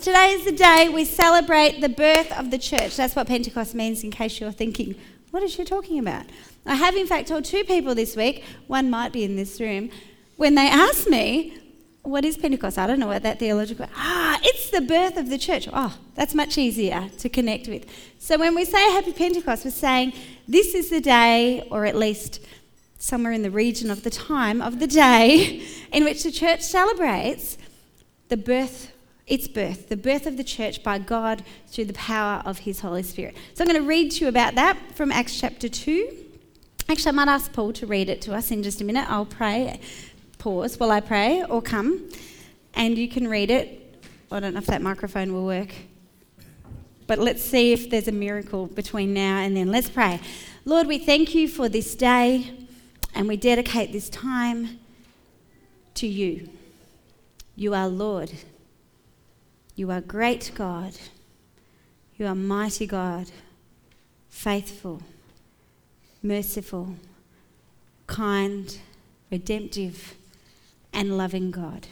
Today is the day we celebrate the birth of the church. That's what Pentecost means, in case you're thinking, what is she talking about? I have, in fact, told two people this week, one might be in this room, when they asked me, what is Pentecost? I don't know what that theological. Ah, it's the birth of the church. Oh, that's much easier to connect with. So when we say Happy Pentecost, we're saying this is the day, or at least somewhere in the region of the time of the day, in which the church celebrates the birth its birth, the birth of the church by God through the power of His Holy Spirit. So I'm going to read to you about that from Acts chapter 2. Actually, I might ask Paul to read it to us in just a minute. I'll pray, pause while I pray, or come, and you can read it. I don't know if that microphone will work. But let's see if there's a miracle between now and then. Let's pray. Lord, we thank you for this day, and we dedicate this time to you. You are Lord. You are great God. You are mighty God, faithful, merciful, kind, redemptive, and loving God.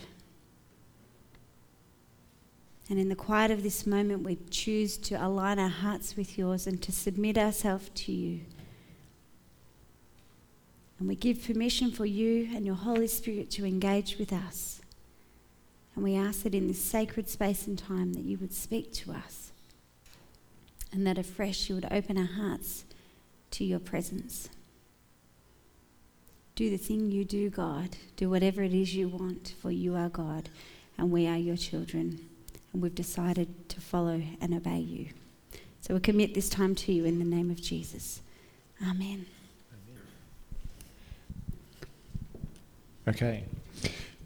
And in the quiet of this moment, we choose to align our hearts with yours and to submit ourselves to you. And we give permission for you and your Holy Spirit to engage with us. And we ask that in this sacred space and time that you would speak to us and that afresh you would open our hearts to your presence. Do the thing you do, God. Do whatever it is you want, for you are God and we are your children. And we've decided to follow and obey you. So we commit this time to you in the name of Jesus. Amen. Okay.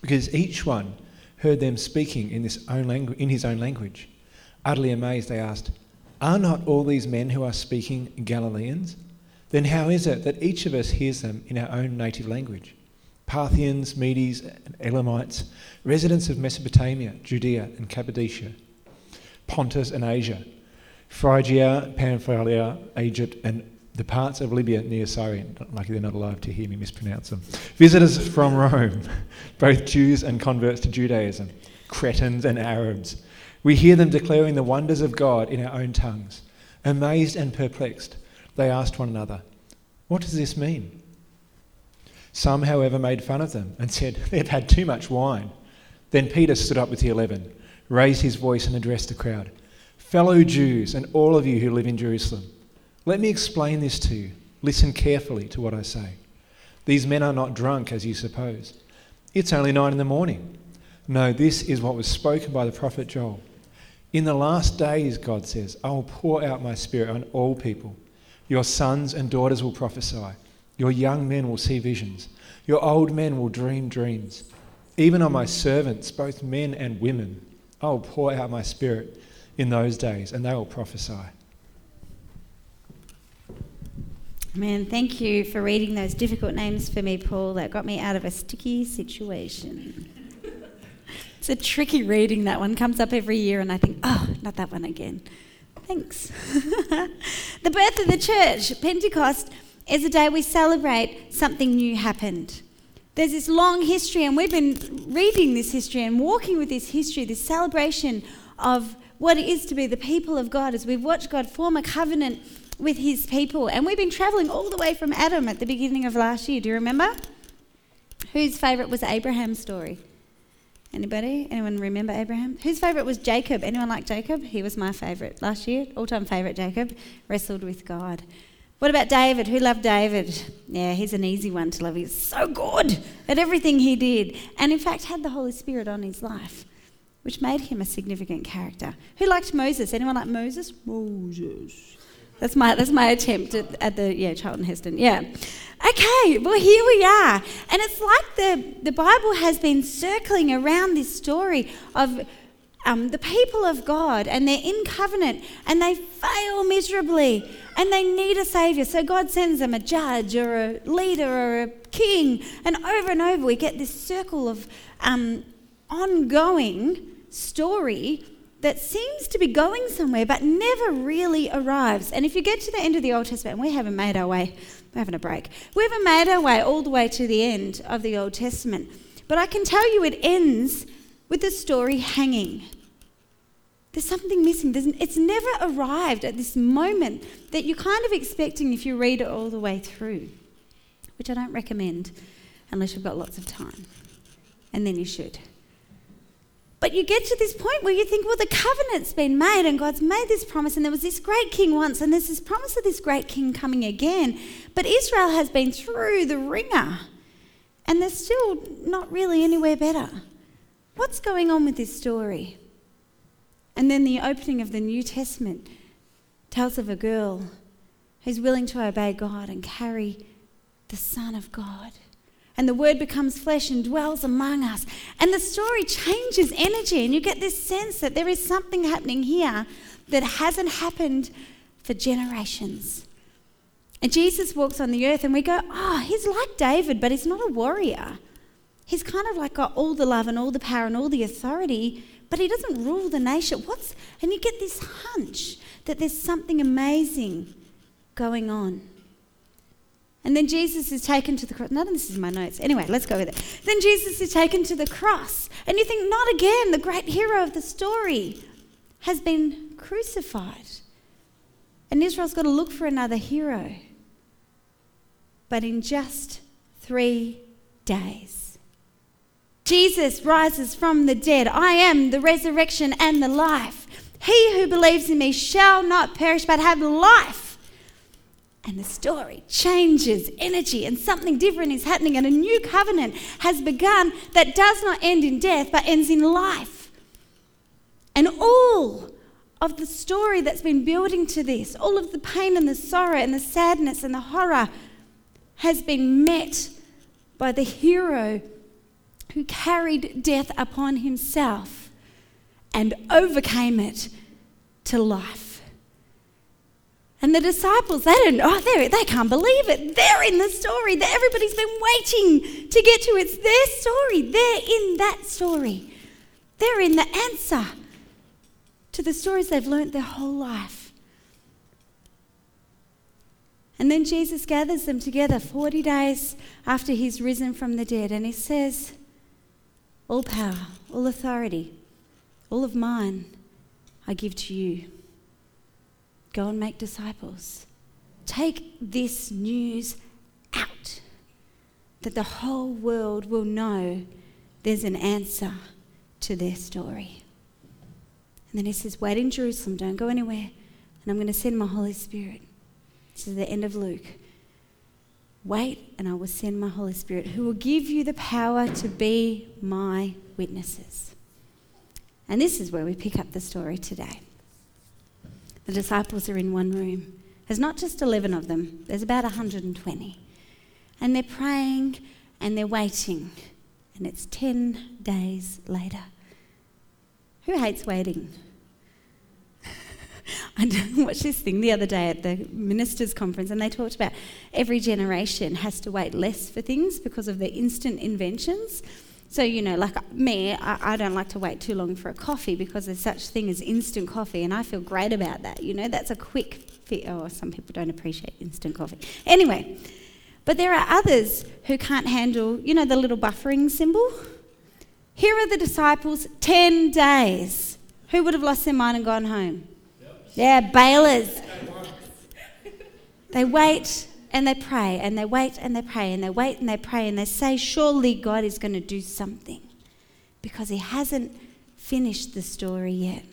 because each one heard them speaking in, this own langu- in his own language. Utterly amazed, they asked, Are not all these men who are speaking Galileans? Then how is it that each of us hears them in our own native language? Parthians, Medes, and Elamites, residents of Mesopotamia, Judea, and Cappadocia, Pontus and Asia, Phrygia, Pamphylia, Egypt, and the parts of Libya near Cyrene. Lucky they're not alive to hear me mispronounce them. Visitors from Rome, both Jews and converts to Judaism, Cretans and Arabs. We hear them declaring the wonders of God in our own tongues. Amazed and perplexed, they asked one another, What does this mean? Some, however, made fun of them and said, They've had too much wine. Then Peter stood up with the eleven, raised his voice, and addressed the crowd Fellow Jews, and all of you who live in Jerusalem, let me explain this to you. Listen carefully to what I say. These men are not drunk, as you suppose. It's only nine in the morning. No, this is what was spoken by the prophet Joel. In the last days, God says, I will pour out my spirit on all people. Your sons and daughters will prophesy. Your young men will see visions. Your old men will dream dreams. Even on my servants, both men and women, I will pour out my spirit in those days, and they will prophesy. Man, thank you for reading those difficult names for me, Paul. That got me out of a sticky situation. it's a tricky reading, that one. Comes up every year, and I think, oh, not that one again. Thanks. the birth of the church, Pentecost, is a day we celebrate something new happened. There's this long history, and we've been reading this history and walking with this history, this celebration of what it is to be the people of God as we've watched God form a covenant with his people. And we've been traveling all the way from Adam at the beginning of last year. Do you remember? Whose favourite was Abraham's story? Anybody? Anyone remember Abraham? Whose favourite was Jacob? Anyone like Jacob? He was my favourite last year. All time favourite Jacob. Wrestled with God. What about David? Who loved David? Yeah, he's an easy one to love. He's so good at everything he did. And in fact, had the Holy Spirit on his life, which made him a significant character. Who liked Moses? Anyone like Moses? Moses. That's my, that's my attempt at, at the, yeah, Charlton Heston, yeah. Okay, well, here we are. And it's like the, the Bible has been circling around this story of um, the people of God and they're in covenant and they fail miserably and they need a savior. So God sends them a judge or a leader or a king. And over and over, we get this circle of um, ongoing story that seems to be going somewhere but never really arrives. And if you get to the end of the Old Testament, we haven't made our way, we're having a break, we haven't made our way all the way to the end of the Old Testament. But I can tell you it ends with the story hanging. There's something missing. There's, it's never arrived at this moment that you're kind of expecting if you read it all the way through, which I don't recommend unless you've got lots of time. And then you should. But you get to this point where you think, well, the covenant's been made and God's made this promise, and there was this great king once, and there's this promise of this great king coming again. But Israel has been through the ringer, and they're still not really anywhere better. What's going on with this story? And then the opening of the New Testament tells of a girl who's willing to obey God and carry the Son of God and the word becomes flesh and dwells among us. And the story changes energy, and you get this sense that there is something happening here that hasn't happened for generations. And Jesus walks on the earth, and we go, Oh, he's like David, but he's not a warrior. He's kind of like got all the love and all the power and all the authority, but he doesn't rule the nation. What's and you get this hunch that there's something amazing going on. And then Jesus is taken to the cross. None of this is my notes. Anyway, let's go with it. Then Jesus is taken to the cross. And you think, not again. The great hero of the story has been crucified. And Israel's got to look for another hero. But in just three days, Jesus rises from the dead. I am the resurrection and the life. He who believes in me shall not perish but have life and the story changes energy, and something different is happening, and a new covenant has begun that does not end in death but ends in life. And all of the story that's been building to this, all of the pain and the sorrow and the sadness and the horror, has been met by the hero who carried death upon himself and overcame it to life. And the disciples, they don't oh, they can't believe it. They're in the story that everybody's been waiting to get to. It's their story. They're in that story. They're in the answer to the stories they've learnt their whole life. And then Jesus gathers them together 40 days after he's risen from the dead, and he says, All power, all authority, all of mine, I give to you. Go and make disciples. Take this news out that the whole world will know there's an answer to their story. And then he says, Wait in Jerusalem, don't go anywhere, and I'm going to send my Holy Spirit. This is the end of Luke. Wait, and I will send my Holy Spirit, who will give you the power to be my witnesses. And this is where we pick up the story today. The disciples are in one room. There's not just 11 of them, there's about 120. And they're praying and they're waiting. And it's 10 days later. Who hates waiting? I watched this thing the other day at the ministers' conference, and they talked about every generation has to wait less for things because of the instant inventions. So, you know, like me, I, I, don't like to wait too long for a coffee because there's such thing as instant coffee, and I feel great about that. You know, that's a quick fit. Oh, some people don't appreciate instant coffee. Anyway, but there are others who can't handle, you know, the little buffering symbol. Here are the disciples, 10 days. Who would have lost their mind and gone home? Yep. Yeah, bailers. they wait and they pray and they wait and they pray and they wait and they pray and they say, Surely God is going to do something because He hasn't finished the story yet.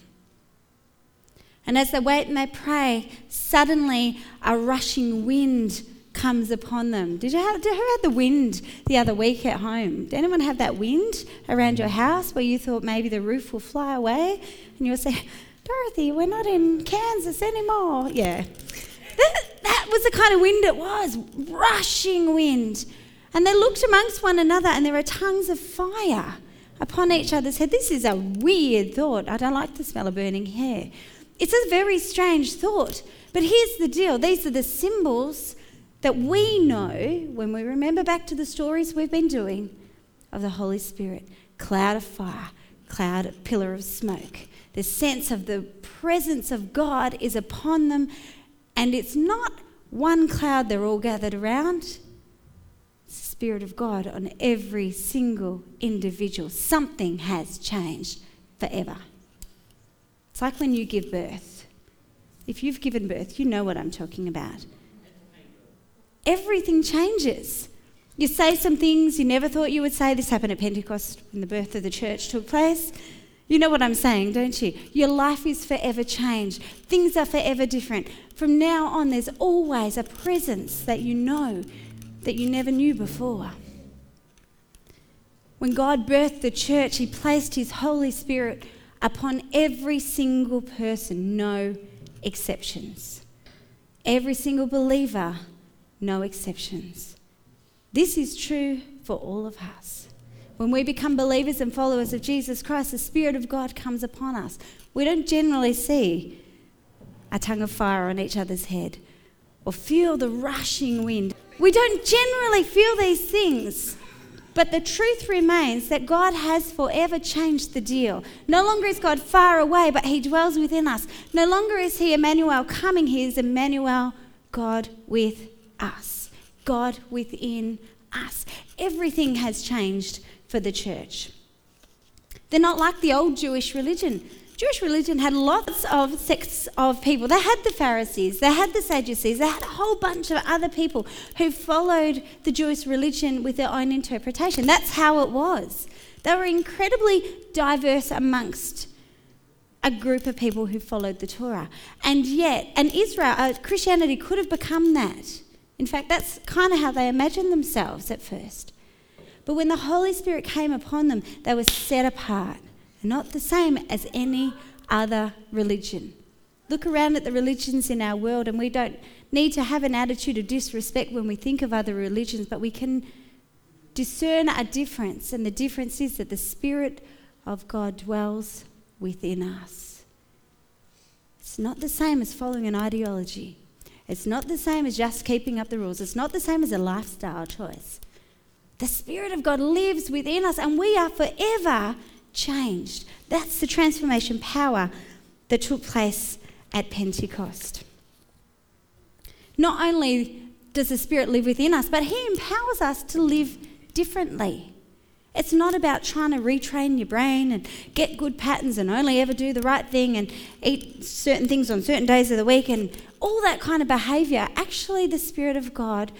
And as they wait and they pray, suddenly a rushing wind comes upon them. Did you have, who had the wind the other week at home? Did anyone have that wind around your house where you thought maybe the roof will fly away? And you will say, Dorothy, we're not in Kansas anymore. Yeah. That, was the kind of wind it was rushing wind. And they looked amongst one another, and there were tongues of fire upon each other's head. This is a weird thought. I don't like the smell of burning hair. It's a very strange thought. But here's the deal these are the symbols that we know when we remember back to the stories we've been doing of the Holy Spirit cloud of fire, cloud, pillar of smoke. The sense of the presence of God is upon them, and it's not one cloud they're all gathered around. Spirit of God on every single individual. Something has changed forever. It's like when you give birth. If you've given birth, you know what I'm talking about. Everything changes. You say some things you never thought you would say. This happened at Pentecost when the birth of the church took place. You know what I'm saying, don't you? Your life is forever changed. Things are forever different. From now on, there's always a presence that you know that you never knew before. When God birthed the church, He placed His Holy Spirit upon every single person, no exceptions. Every single believer, no exceptions. This is true for all of us. When we become believers and followers of Jesus Christ, the Spirit of God comes upon us. We don't generally see a tongue of fire on each other's head or feel the rushing wind. We don't generally feel these things. But the truth remains that God has forever changed the deal. No longer is God far away, but He dwells within us. No longer is He Emmanuel coming, He is Emmanuel, God with us. God within us. Everything has changed for the church. They're not like the old Jewish religion. Jewish religion had lots of sects of people. They had the Pharisees, they had the Sadducees, they had a whole bunch of other people who followed the Jewish religion with their own interpretation. That's how it was. They were incredibly diverse amongst a group of people who followed the Torah. And yet, and Israel, uh, Christianity could have become that. In fact, that's kind of how they imagined themselves at first. But when the Holy Spirit came upon them, they were set apart not the same as any other religion. Look around at the religions in our world, and we don't need to have an attitude of disrespect when we think of other religions, but we can discern a difference, and the difference is that the Spirit of God dwells within us. It's not the same as following an ideology. It's not the same as just keeping up the rules. It's not the same as a lifestyle choice. The Spirit of God lives within us, and we are forever changed. That's the transformation power that took place at Pentecost. Not only does the Spirit live within us, but He empowers us to live differently. It's not about trying to retrain your brain and get good patterns and only ever do the right thing and eat certain things on certain days of the week and all that kind of behavior. Actually, the Spirit of God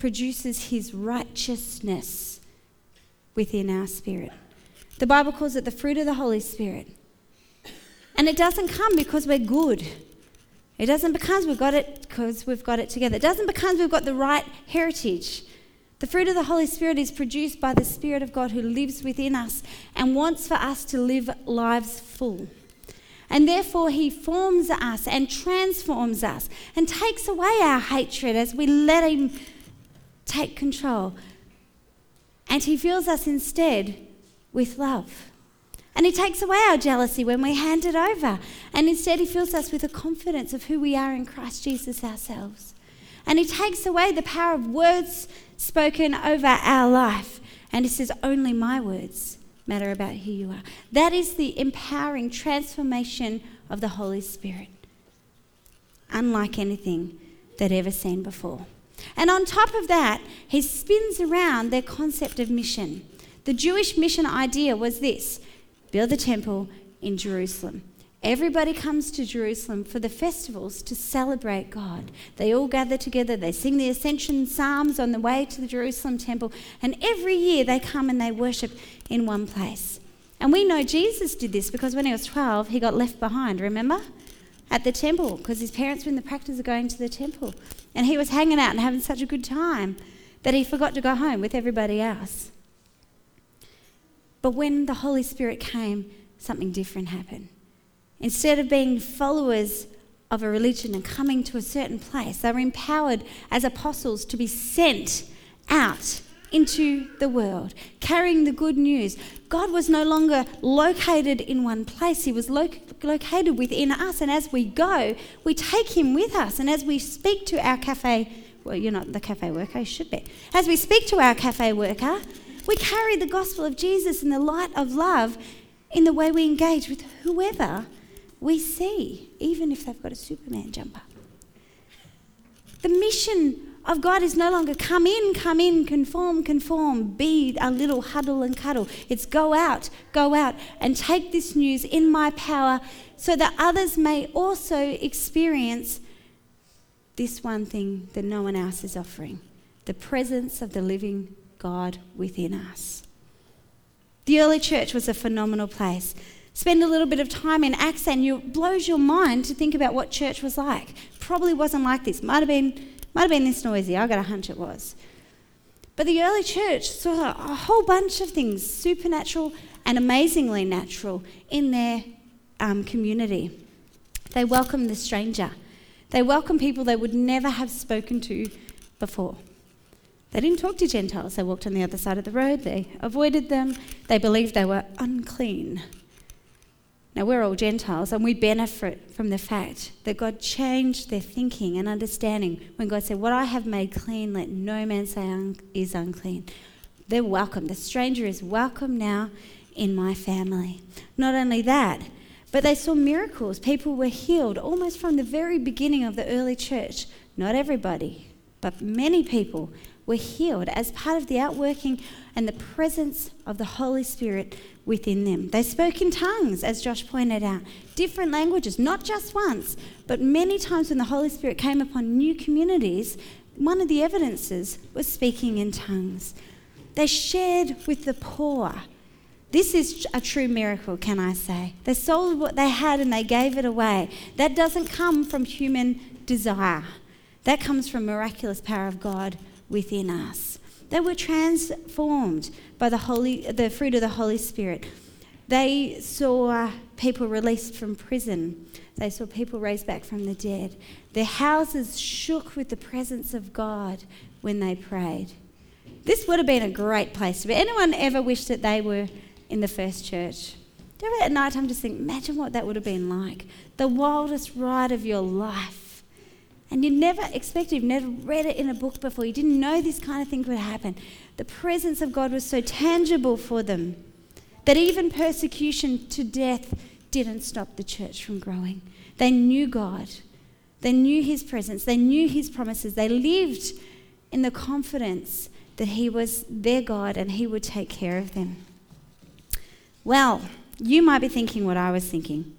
produces His righteousness within our spirit. The Bible calls it the fruit of the Holy Spirit. And it doesn't come because we're good. It doesn't because we've got it because we've got it together. It doesn't because we've got the right heritage. The fruit of the Holy Spirit is produced by the Spirit of God who lives within us and wants for us to live lives full. And therefore, He forms us and transforms us and takes away our hatred as we let Him take control. And He fills us instead with love. And He takes away our jealousy when we hand it over. And instead, He fills us with a confidence of who we are in Christ Jesus ourselves. And He takes away the power of words spoken over our life. And He says, Only my words matter about who you are. That is the empowering transformation of the Holy Spirit, unlike anything that ever seen before. And on top of that, He spins around their concept of mission. The Jewish mission idea was this build a temple in Jerusalem. Everybody comes to Jerusalem for the festivals to celebrate God. They all gather together, they sing the Ascension Psalms on the way to the Jerusalem temple, and every year they come and they worship in one place. And we know Jesus did this because when he was 12, he got left behind, remember? At the temple, because his parents were in the practice of going to the temple. And he was hanging out and having such a good time that he forgot to go home with everybody else. But when the Holy Spirit came, something different happened. Instead of being followers of a religion and coming to a certain place, they were empowered as apostles to be sent out into the world, carrying the good news. God was no longer located in one place, He was lo- located within us. And as we go, we take Him with us. And as we speak to our cafe, well, you're not the cafe worker, you should be. As we speak to our cafe worker, we carry the gospel of Jesus and the light of love in the way we engage with whoever we see, even if they've got a Superman jumper. The mission of God is no longer come in, come in, conform, conform, be a little huddle and cuddle. It's go out, go out and take this news in my power so that others may also experience this one thing that no one else is offering the presence of the living God within us. The early church was a phenomenal place. Spend a little bit of time in Acts and it blows your mind to think about what church was like. Probably wasn't like this. Might have been, might have been this noisy. I got a hunch it was. But the early church saw a whole bunch of things, supernatural and amazingly natural, in their um, community. They welcomed the stranger. They welcomed people they would never have spoken to before. They didn't talk to Gentiles. They walked on the other side of the road. They avoided them. They believed they were unclean. Now, we're all Gentiles, and we benefit from the fact that God changed their thinking and understanding when God said, What I have made clean, let no man say un- is unclean. They're welcome. The stranger is welcome now in my family. Not only that, but they saw miracles. People were healed almost from the very beginning of the early church. Not everybody, but many people were healed as part of the outworking and the presence of the Holy Spirit within them. They spoke in tongues, as Josh pointed out, different languages, not just once, but many times when the Holy Spirit came upon new communities, one of the evidences was speaking in tongues. They shared with the poor. This is a true miracle, can I say? They sold what they had and they gave it away. That doesn't come from human desire, that comes from miraculous power of God within us. They were transformed by the, Holy, the fruit of the Holy Spirit. They saw people released from prison. They saw people raised back from the dead. Their houses shook with the presence of God when they prayed. This would have been a great place to be. Anyone ever wished that they were in the first church? Do you ever at night time just think, imagine what that would have been like? The wildest ride of your life and you never expected, you've never read it in a book before, you didn't know this kind of thing could happen. The presence of God was so tangible for them that even persecution to death didn't stop the church from growing. They knew God, they knew His presence, they knew His promises, they lived in the confidence that He was their God and He would take care of them. Well, you might be thinking what I was thinking.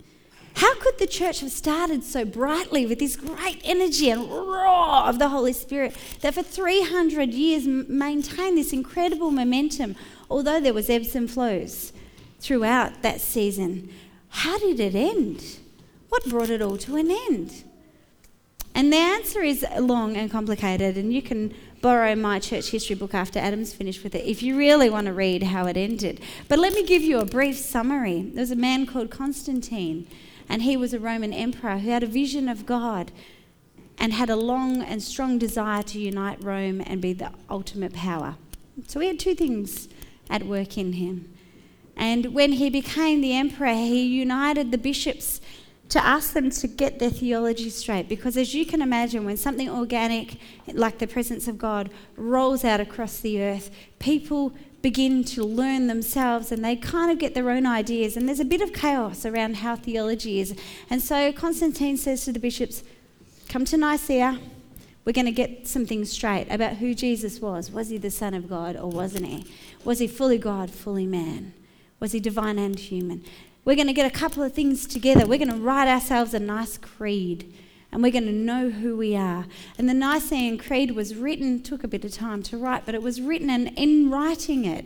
How could the church have started so brightly with this great energy and roar of the Holy Spirit that for 300 years maintained this incredible momentum, although there was ebbs and flows throughout that season? How did it end? What brought it all to an end? And the answer is long and complicated, and you can borrow my church history book after Adam's finished with it if you really want to read how it ended. But let me give you a brief summary. There was a man called Constantine and he was a Roman emperor who had a vision of God and had a long and strong desire to unite Rome and be the ultimate power. So he had two things at work in him. And when he became the emperor, he united the bishops to ask them to get their theology straight. Because as you can imagine, when something organic, like the presence of God, rolls out across the earth, people begin to learn themselves and they kind of get their own ideas. And there's a bit of chaos around how theology is. And so Constantine says to the bishops, Come to Nicaea. We're going to get some things straight about who Jesus was. Was he the Son of God or wasn't he? Was he fully God, fully man? Was he divine and human? We're going to get a couple of things together. We're going to write ourselves a nice creed and we're going to know who we are. And the Nicene Creed was written, took a bit of time to write, but it was written, and in writing it,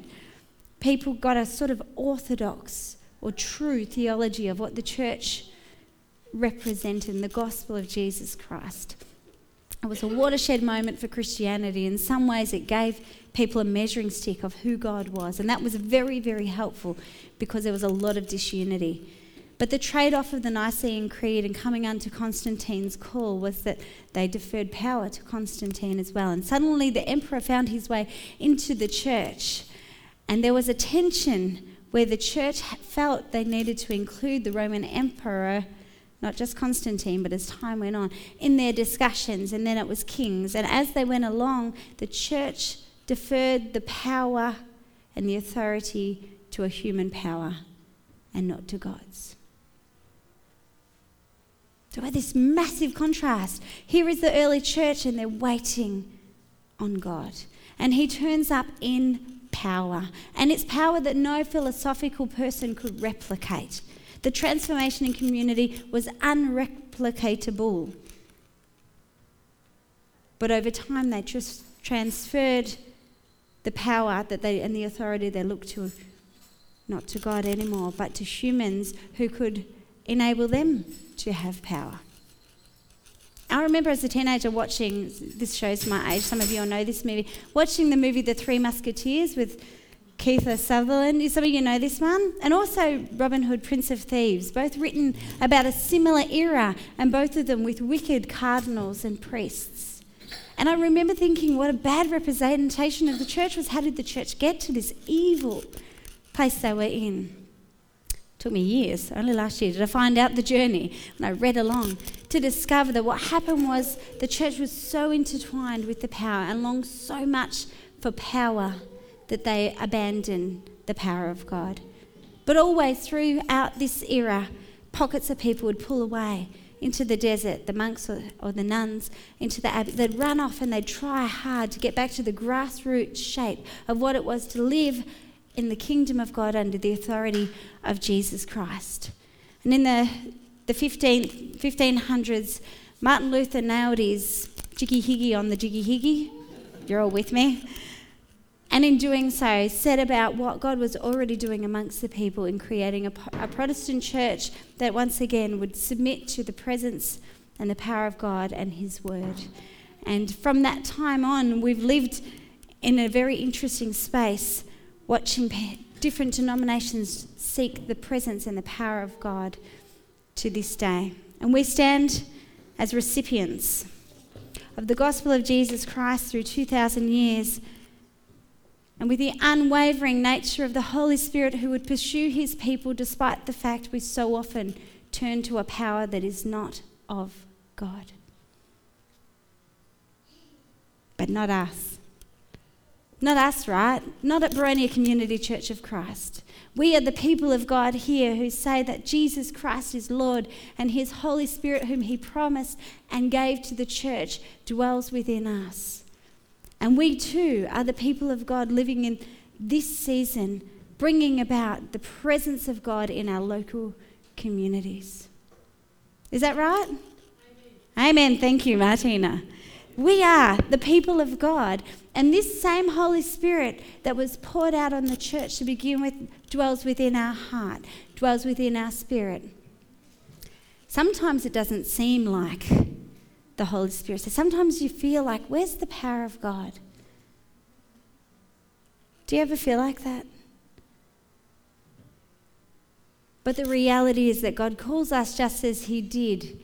people got a sort of orthodox or true theology of what the church represented in the gospel of Jesus Christ. It was a watershed moment for Christianity. In some ways, it gave people a measuring stick of who God was, and that was very, very helpful because there was a lot of disunity. But the trade off of the Nicene Creed and coming unto Constantine's call was that they deferred power to Constantine as well. And suddenly the emperor found his way into the church. And there was a tension where the church felt they needed to include the Roman emperor, not just Constantine, but as time went on, in their discussions. And then it was kings. And as they went along, the church deferred the power and the authority to a human power and not to God's. So, we have this massive contrast. Here is the early church, and they're waiting on God. And He turns up in power, and it's power that no philosophical person could replicate. The transformation in community was unreplicatable. But over time, they just transferred the power that they and the authority they looked to not to God anymore, but to humans who could enable them to have power. I remember as a teenager watching, this shows my age, some of you all know this movie, watching the movie The Three Musketeers with Kiefer Sutherland. Some of you know this one. And also Robin Hood, Prince of Thieves, both written about a similar era, and both of them with wicked cardinals and priests. And I remember thinking, what a bad representation of the church was. How did the church get to this evil place they were in? Took me years, only last year, did I find out the journey when I read along to discover that what happened was the church was so intertwined with the power and longed so much for power that they abandoned the power of God. But always throughout this era, pockets of people would pull away into the desert, the monks or, or the nuns, into the abbey. They'd run off and they'd try hard to get back to the grassroots shape of what it was to live in the kingdom of God under the authority of Jesus Christ. And in the, the 15, 1500s, Martin Luther nailed his jiggy higgy on the jiggy higgy. You're all with me? And in doing so, said about what God was already doing amongst the people in creating a, a Protestant church that once again would submit to the presence and the power of God and His word. And from that time on, we've lived in a very interesting space watching different denominations seek the presence and the power of God to this day. And we stand as recipients of the gospel of Jesus Christ through 2,000 years. And with the unwavering nature of the Holy Spirit who would pursue his people despite the fact we so often turn to a power that is not of God. But not us. Not us, right? Not at Boronia Community Church of Christ. We are the people of God here who say that Jesus Christ is Lord and His Holy Spirit, whom He promised and gave to the church, dwells within us. And we too are the people of God living in this season, bringing about the presence of God in our local communities. Is that right? Amen. Amen. Thank you, Martina. We are the people of God. And this same Holy Spirit that was poured out on the church to begin with dwells within our heart, dwells within our spirit. Sometimes it doesn't seem like the Holy Spirit. So sometimes you feel like, where's the power of God? Do you ever feel like that? But the reality is that God calls us just as He did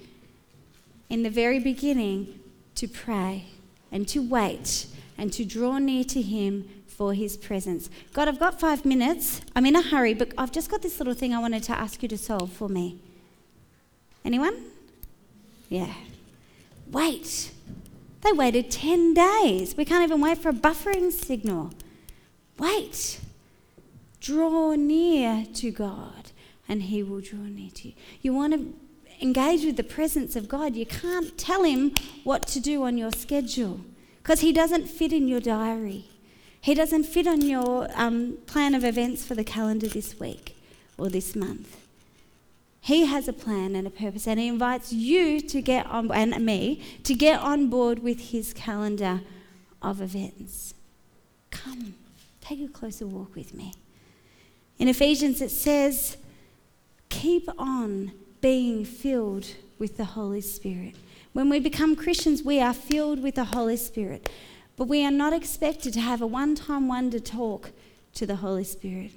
in the very beginning to pray and to wait and to draw near to Him for His presence. God, I've got five minutes. I'm in a hurry, but I've just got this little thing I wanted to ask you to solve for me. Anyone? Yeah. Wait. They waited 10 days. We can't even wait for a buffering signal. Wait. Draw near to God, and He will draw near to you. You want to engage with the presence of God, you can't tell Him what to do on your schedule because He doesn't fit in your diary. He doesn't fit on your um, plan of events for the calendar this week or this month. He has a plan and a purpose, and He invites you to get on, and me, to get on board with His calendar of events. Come, take a closer walk with me. In Ephesians, it says, Keep on being filled with the Holy Spirit. When we become Christians, we are filled with the Holy Spirit, but we are not expected to have a one time wonder talk to the Holy Spirit.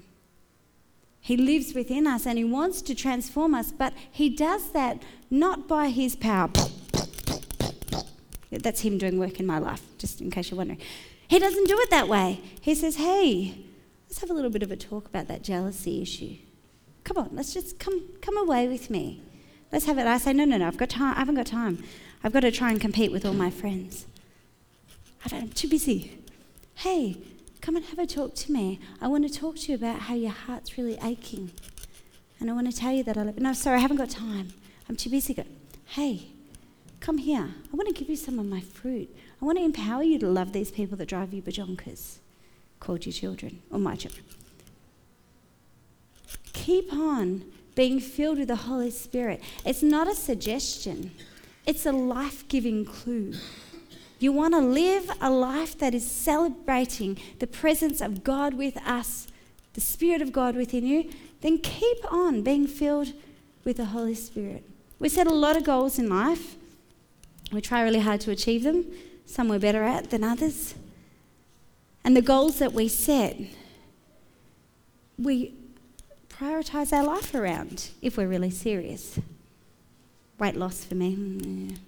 He lives within us and He wants to transform us, but He does that not by His power. That's Him doing work in my life, just in case you're wondering. He doesn't do it that way. He says, hey, let's have a little bit of a talk about that jealousy issue. Come on, let's just come, come away with me. Let's have it. I say, no, no, no, I've got time. I haven't got time. I've got to try and compete with all my friends. I'm too busy. Hey, come and have a talk to me. I want to talk to you about how your heart's really aching. And I want to tell you that I love you. No, sorry, I haven't got time. I'm too busy. Go, hey, come here. I want to give you some of my fruit. I want to empower you to love these people that drive you bajonkers, called you children, or my children. Keep on being filled with the Holy Spirit. It's not a suggestion, it's a life giving clue. You want to live a life that is celebrating the presence of God with us, the Spirit of God within you, then keep on being filled with the Holy Spirit. We set a lot of goals in life. We try really hard to achieve them. Some we're better at than others. And the goals that we set, we prioritize our life around if we're really serious. Weight loss for me, mm,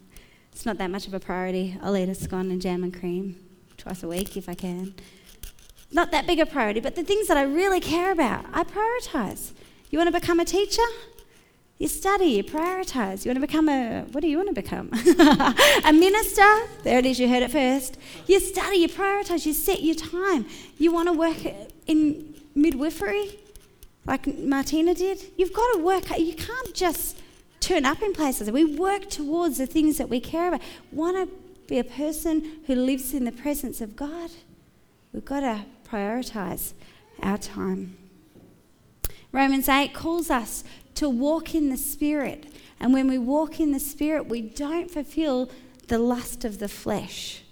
it's not that much of a priority. I'll eat a scone and jam and cream twice a week if I can. Not that big a priority, but the things that I really care about, I prioritize. You want to become a teacher? You study, you prioritize. You want to become a, what do you want to become? a minister? There it is, you heard it first. You study, you prioritize, you set your time. You want to work in midwifery? Like Martina did. You've got to work. You can't just turn up in places. We work towards the things that we care about. Want to be a person who lives in the presence of God? We've got to prioritize our time. Romans 8 calls us to walk in the Spirit. And when we walk in the Spirit, we don't fulfill the lust of the flesh.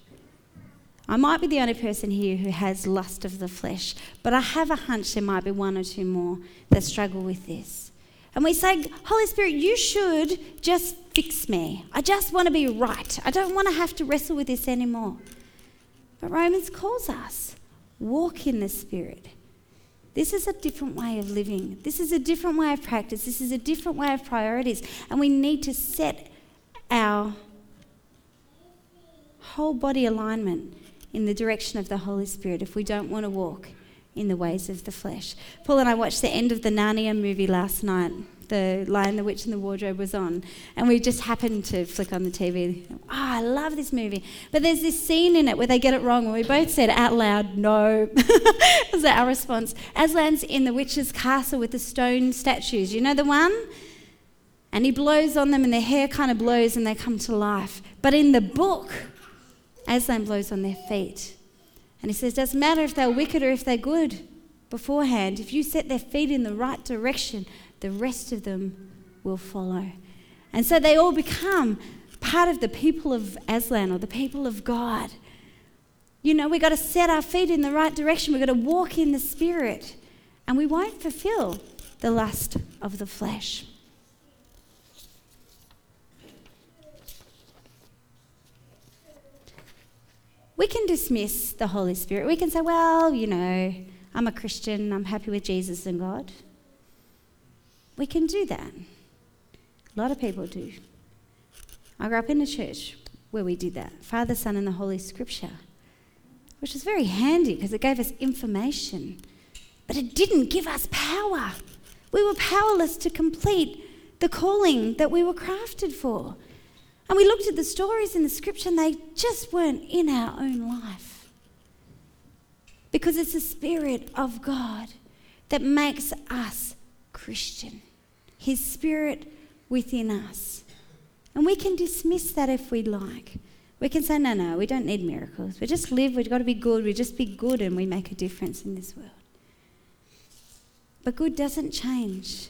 I might be the only person here who has lust of the flesh, but I have a hunch there might be one or two more that struggle with this. And we say, Holy Spirit, you should just fix me. I just want to be right. I don't want to have to wrestle with this anymore. But Romans calls us walk in the Spirit. This is a different way of living. This is a different way of practice. This is a different way of priorities. And we need to set our whole body alignment in the direction of the Holy Spirit if we don't want to walk in the ways of the flesh. Paul and I watched the end of the Narnia movie last night. The Lion, the Witch, and the Wardrobe was on, and we just happened to flick on the TV. Oh, ah, I love this movie. But there's this scene in it where they get it wrong, and we both said out loud, no. was our response. Aslan's in the witch's castle with the stone statues. You know the one? And he blows on them, and their hair kind of blows, and they come to life. But in the book, Aslan blows on their feet. And he says, Doesn't matter if they're wicked or if they're good beforehand, if you set their feet in the right direction, the rest of them will follow. And so they all become part of the people of Aslan or the people of God. You know, we've got to set our feet in the right direction. We've got to walk in the Spirit, and we won't fulfill the lust of the flesh. We can dismiss the Holy Spirit. We can say, well, you know, I'm a Christian, I'm happy with Jesus and God. We can do that. A lot of people do. I grew up in a church where we did that Father, Son, and the Holy Scripture, which was very handy because it gave us information, but it didn't give us power. We were powerless to complete the calling that we were crafted for. And we looked at the stories in the scripture and they just weren't in our own life. Because it's the Spirit of God that makes us Christian, His Spirit within us. And we can dismiss that if we like. We can say, no, no, we don't need miracles. We just live, we've got to be good, we just be good and we make a difference in this world. But good doesn't change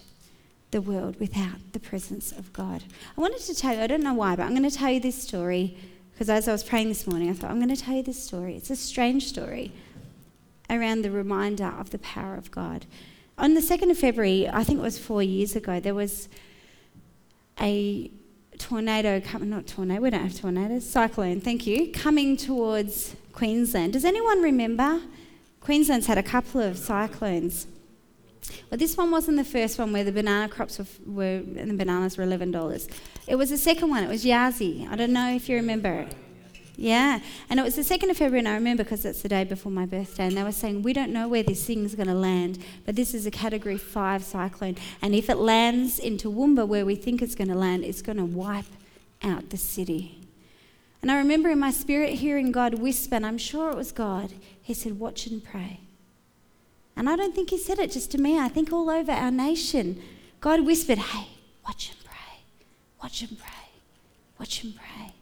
the world without the presence of God. I wanted to tell you, I don't know why, but I'm going to tell you this story because as I was praying this morning, I thought, I'm going to tell you this story. It's a strange story around the reminder of the power of God. On the 2nd of February, I think it was four years ago, there was a tornado coming, not tornado, we don't have tornadoes, cyclone, thank you, coming towards Queensland. Does anyone remember? Queensland's had a couple of cyclones Well, this one wasn't the first one where the banana crops were, were and the bananas were $11. It was the second one. It was Yasi. I don't know if you remember it. Yeah, and it was the 2nd of February, and I remember because it's the day before my birthday, and they were saying, We don't know where this thing's going to land, but this is a category 5 cyclone, and if it lands into Toowoomba where we think it's going to land, it's going to wipe out the city. And I remember in my spirit hearing God whisper, and I'm sure it was God, He said, Watch and pray. And I don't think He said it just to me, I think all over our nation, God whispered, Hey, watch and pray, watch and pray, watch and pray.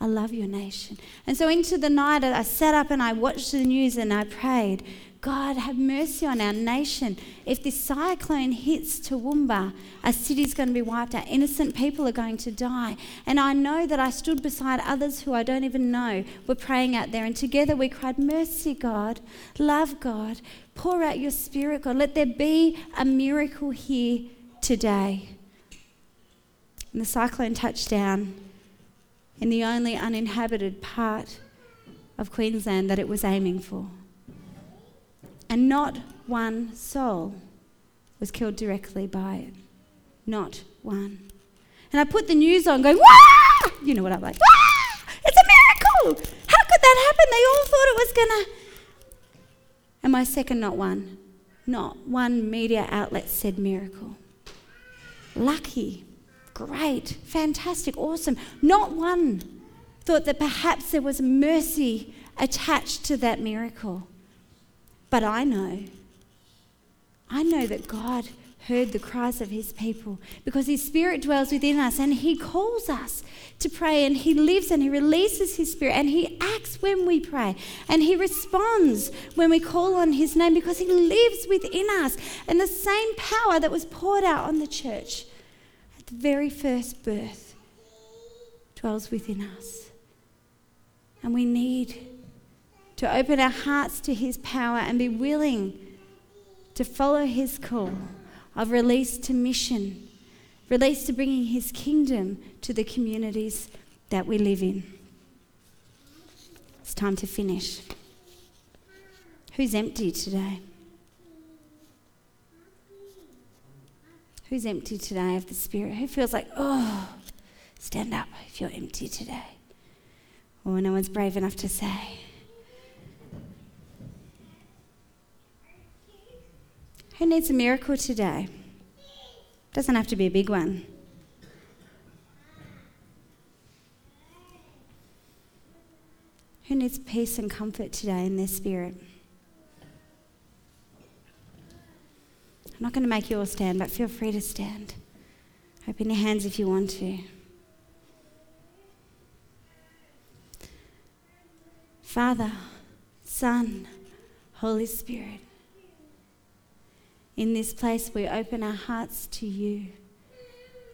I love your nation. And so into the night, I sat up and I watched the news and I prayed, God, have mercy on our nation. If this cyclone hits Toowoomba, our city's going to be wiped out. Innocent people are going to die. And I know that I stood beside others who I don't even know were praying out there. And together we cried, Mercy, God. Love, God. Pour out your spirit, God. Let there be a miracle here today. And the cyclone touched down in the only uninhabited part of Queensland that it was aiming for. And not one soul was killed directly by it. Not one. And I put the news on going, Wah! You know what I'm like, Wah! It's a miracle! How could that happen? They all thought it was going to. And my second, not one. Not one media outlet said miracle. Lucky great, fantastic, awesome. Not one thought that perhaps there was mercy attached to that miracle. But I know, I know that God heard the cries of his people because his spirit dwells within us and he calls us to pray and he lives and he releases his spirit and he acts when we pray and he responds when we call on his name because he lives within us and the same power that was poured out on the church at the very first birth dwells within us. And we need to open our hearts to His power and be willing to follow His call of release to mission, release to bringing His kingdom to the communities that we live in. It's time to finish. Who's empty today? Who's empty today of the Spirit? Who feels like, oh, stand up if you're empty today? Or no one's brave enough to say. Who needs a miracle today? Doesn't have to be a big one. Who needs peace and comfort today in their spirit? I'm not going to make you all stand, but feel free to stand. Open your hands if you want to. Father, Son, Holy Spirit, in this place we open our hearts to you.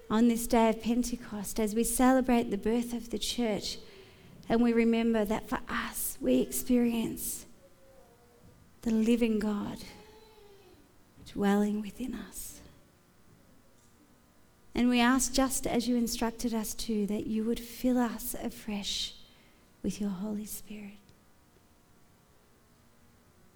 On this day of Pentecost, as we celebrate the birth of the church, and we remember that for us, we experience the living God dwelling within us. And we ask, just as you instructed us to, that you would fill us afresh with your Holy Spirit.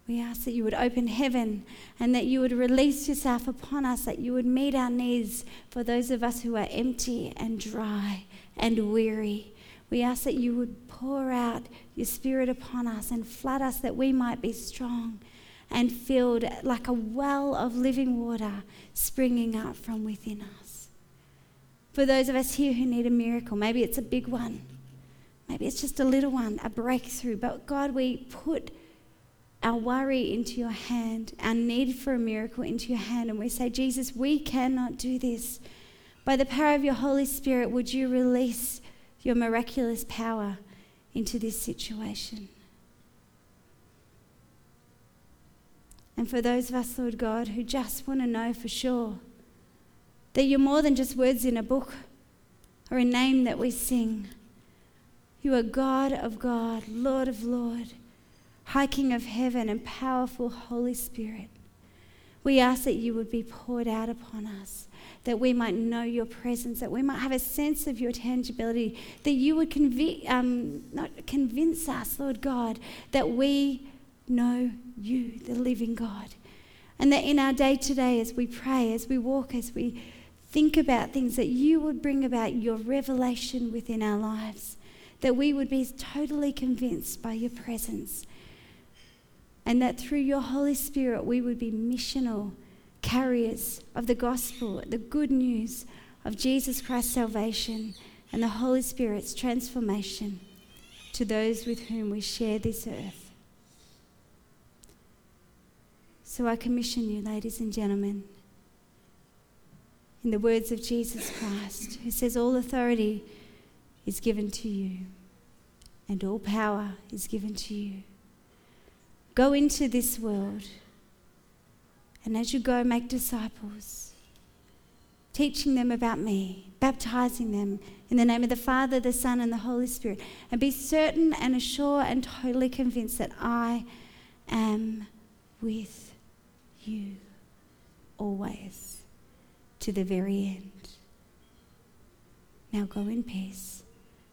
We ask that you would open heaven and that you would release yourself upon us, that you would meet our needs for those of us who are empty and dry and weary. We ask that you would pour out your Spirit upon us and flood us that we might be strong and filled like a well of living water springing up from within us. For those of us here who need a miracle, maybe it's a big one, maybe it's just a little one, a breakthrough, but God, we put our worry into your hand, our need for a miracle into your hand, and we say, Jesus, we cannot do this. By the power of your Holy Spirit, would you release your miraculous power into this situation? And for those of us, Lord God, who just want to know for sure that you're more than just words in a book or a name that we sing. You are God of God, Lord of Lord, High King of heaven, and powerful Holy Spirit. We ask that you would be poured out upon us, that we might know your presence, that we might have a sense of your tangibility, that you would convi- um, not convince us, Lord God, that we know you, the living God. And that in our day to day, as we pray, as we walk, as we think about things, that you would bring about your revelation within our lives, that we would be totally convinced by your presence, and that through your Holy Spirit we would be missional carriers of the gospel, the good news of Jesus Christ's salvation and the Holy Spirit's transformation to those with whom we share this earth. So I commission you, ladies and gentlemen, in the words of Jesus Christ, who says, All authority is given to you, and all power is given to you. Go into this world, and as you go, make disciples, teaching them about me, baptizing them in the name of the Father, the Son, and the Holy Spirit, and be certain and assured and totally convinced that I am with you always to the very end. Now go in peace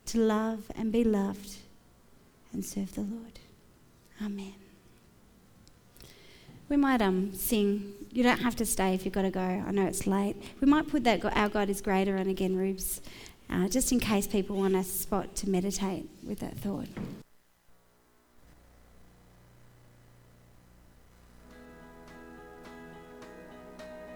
to love and be loved and serve the Lord. Amen. We might um, sing. You don't have to stay if you've got to go. I know it's late. We might put that Our God is Greater on again, Rubes, uh, just in case people want a spot to meditate with that thought.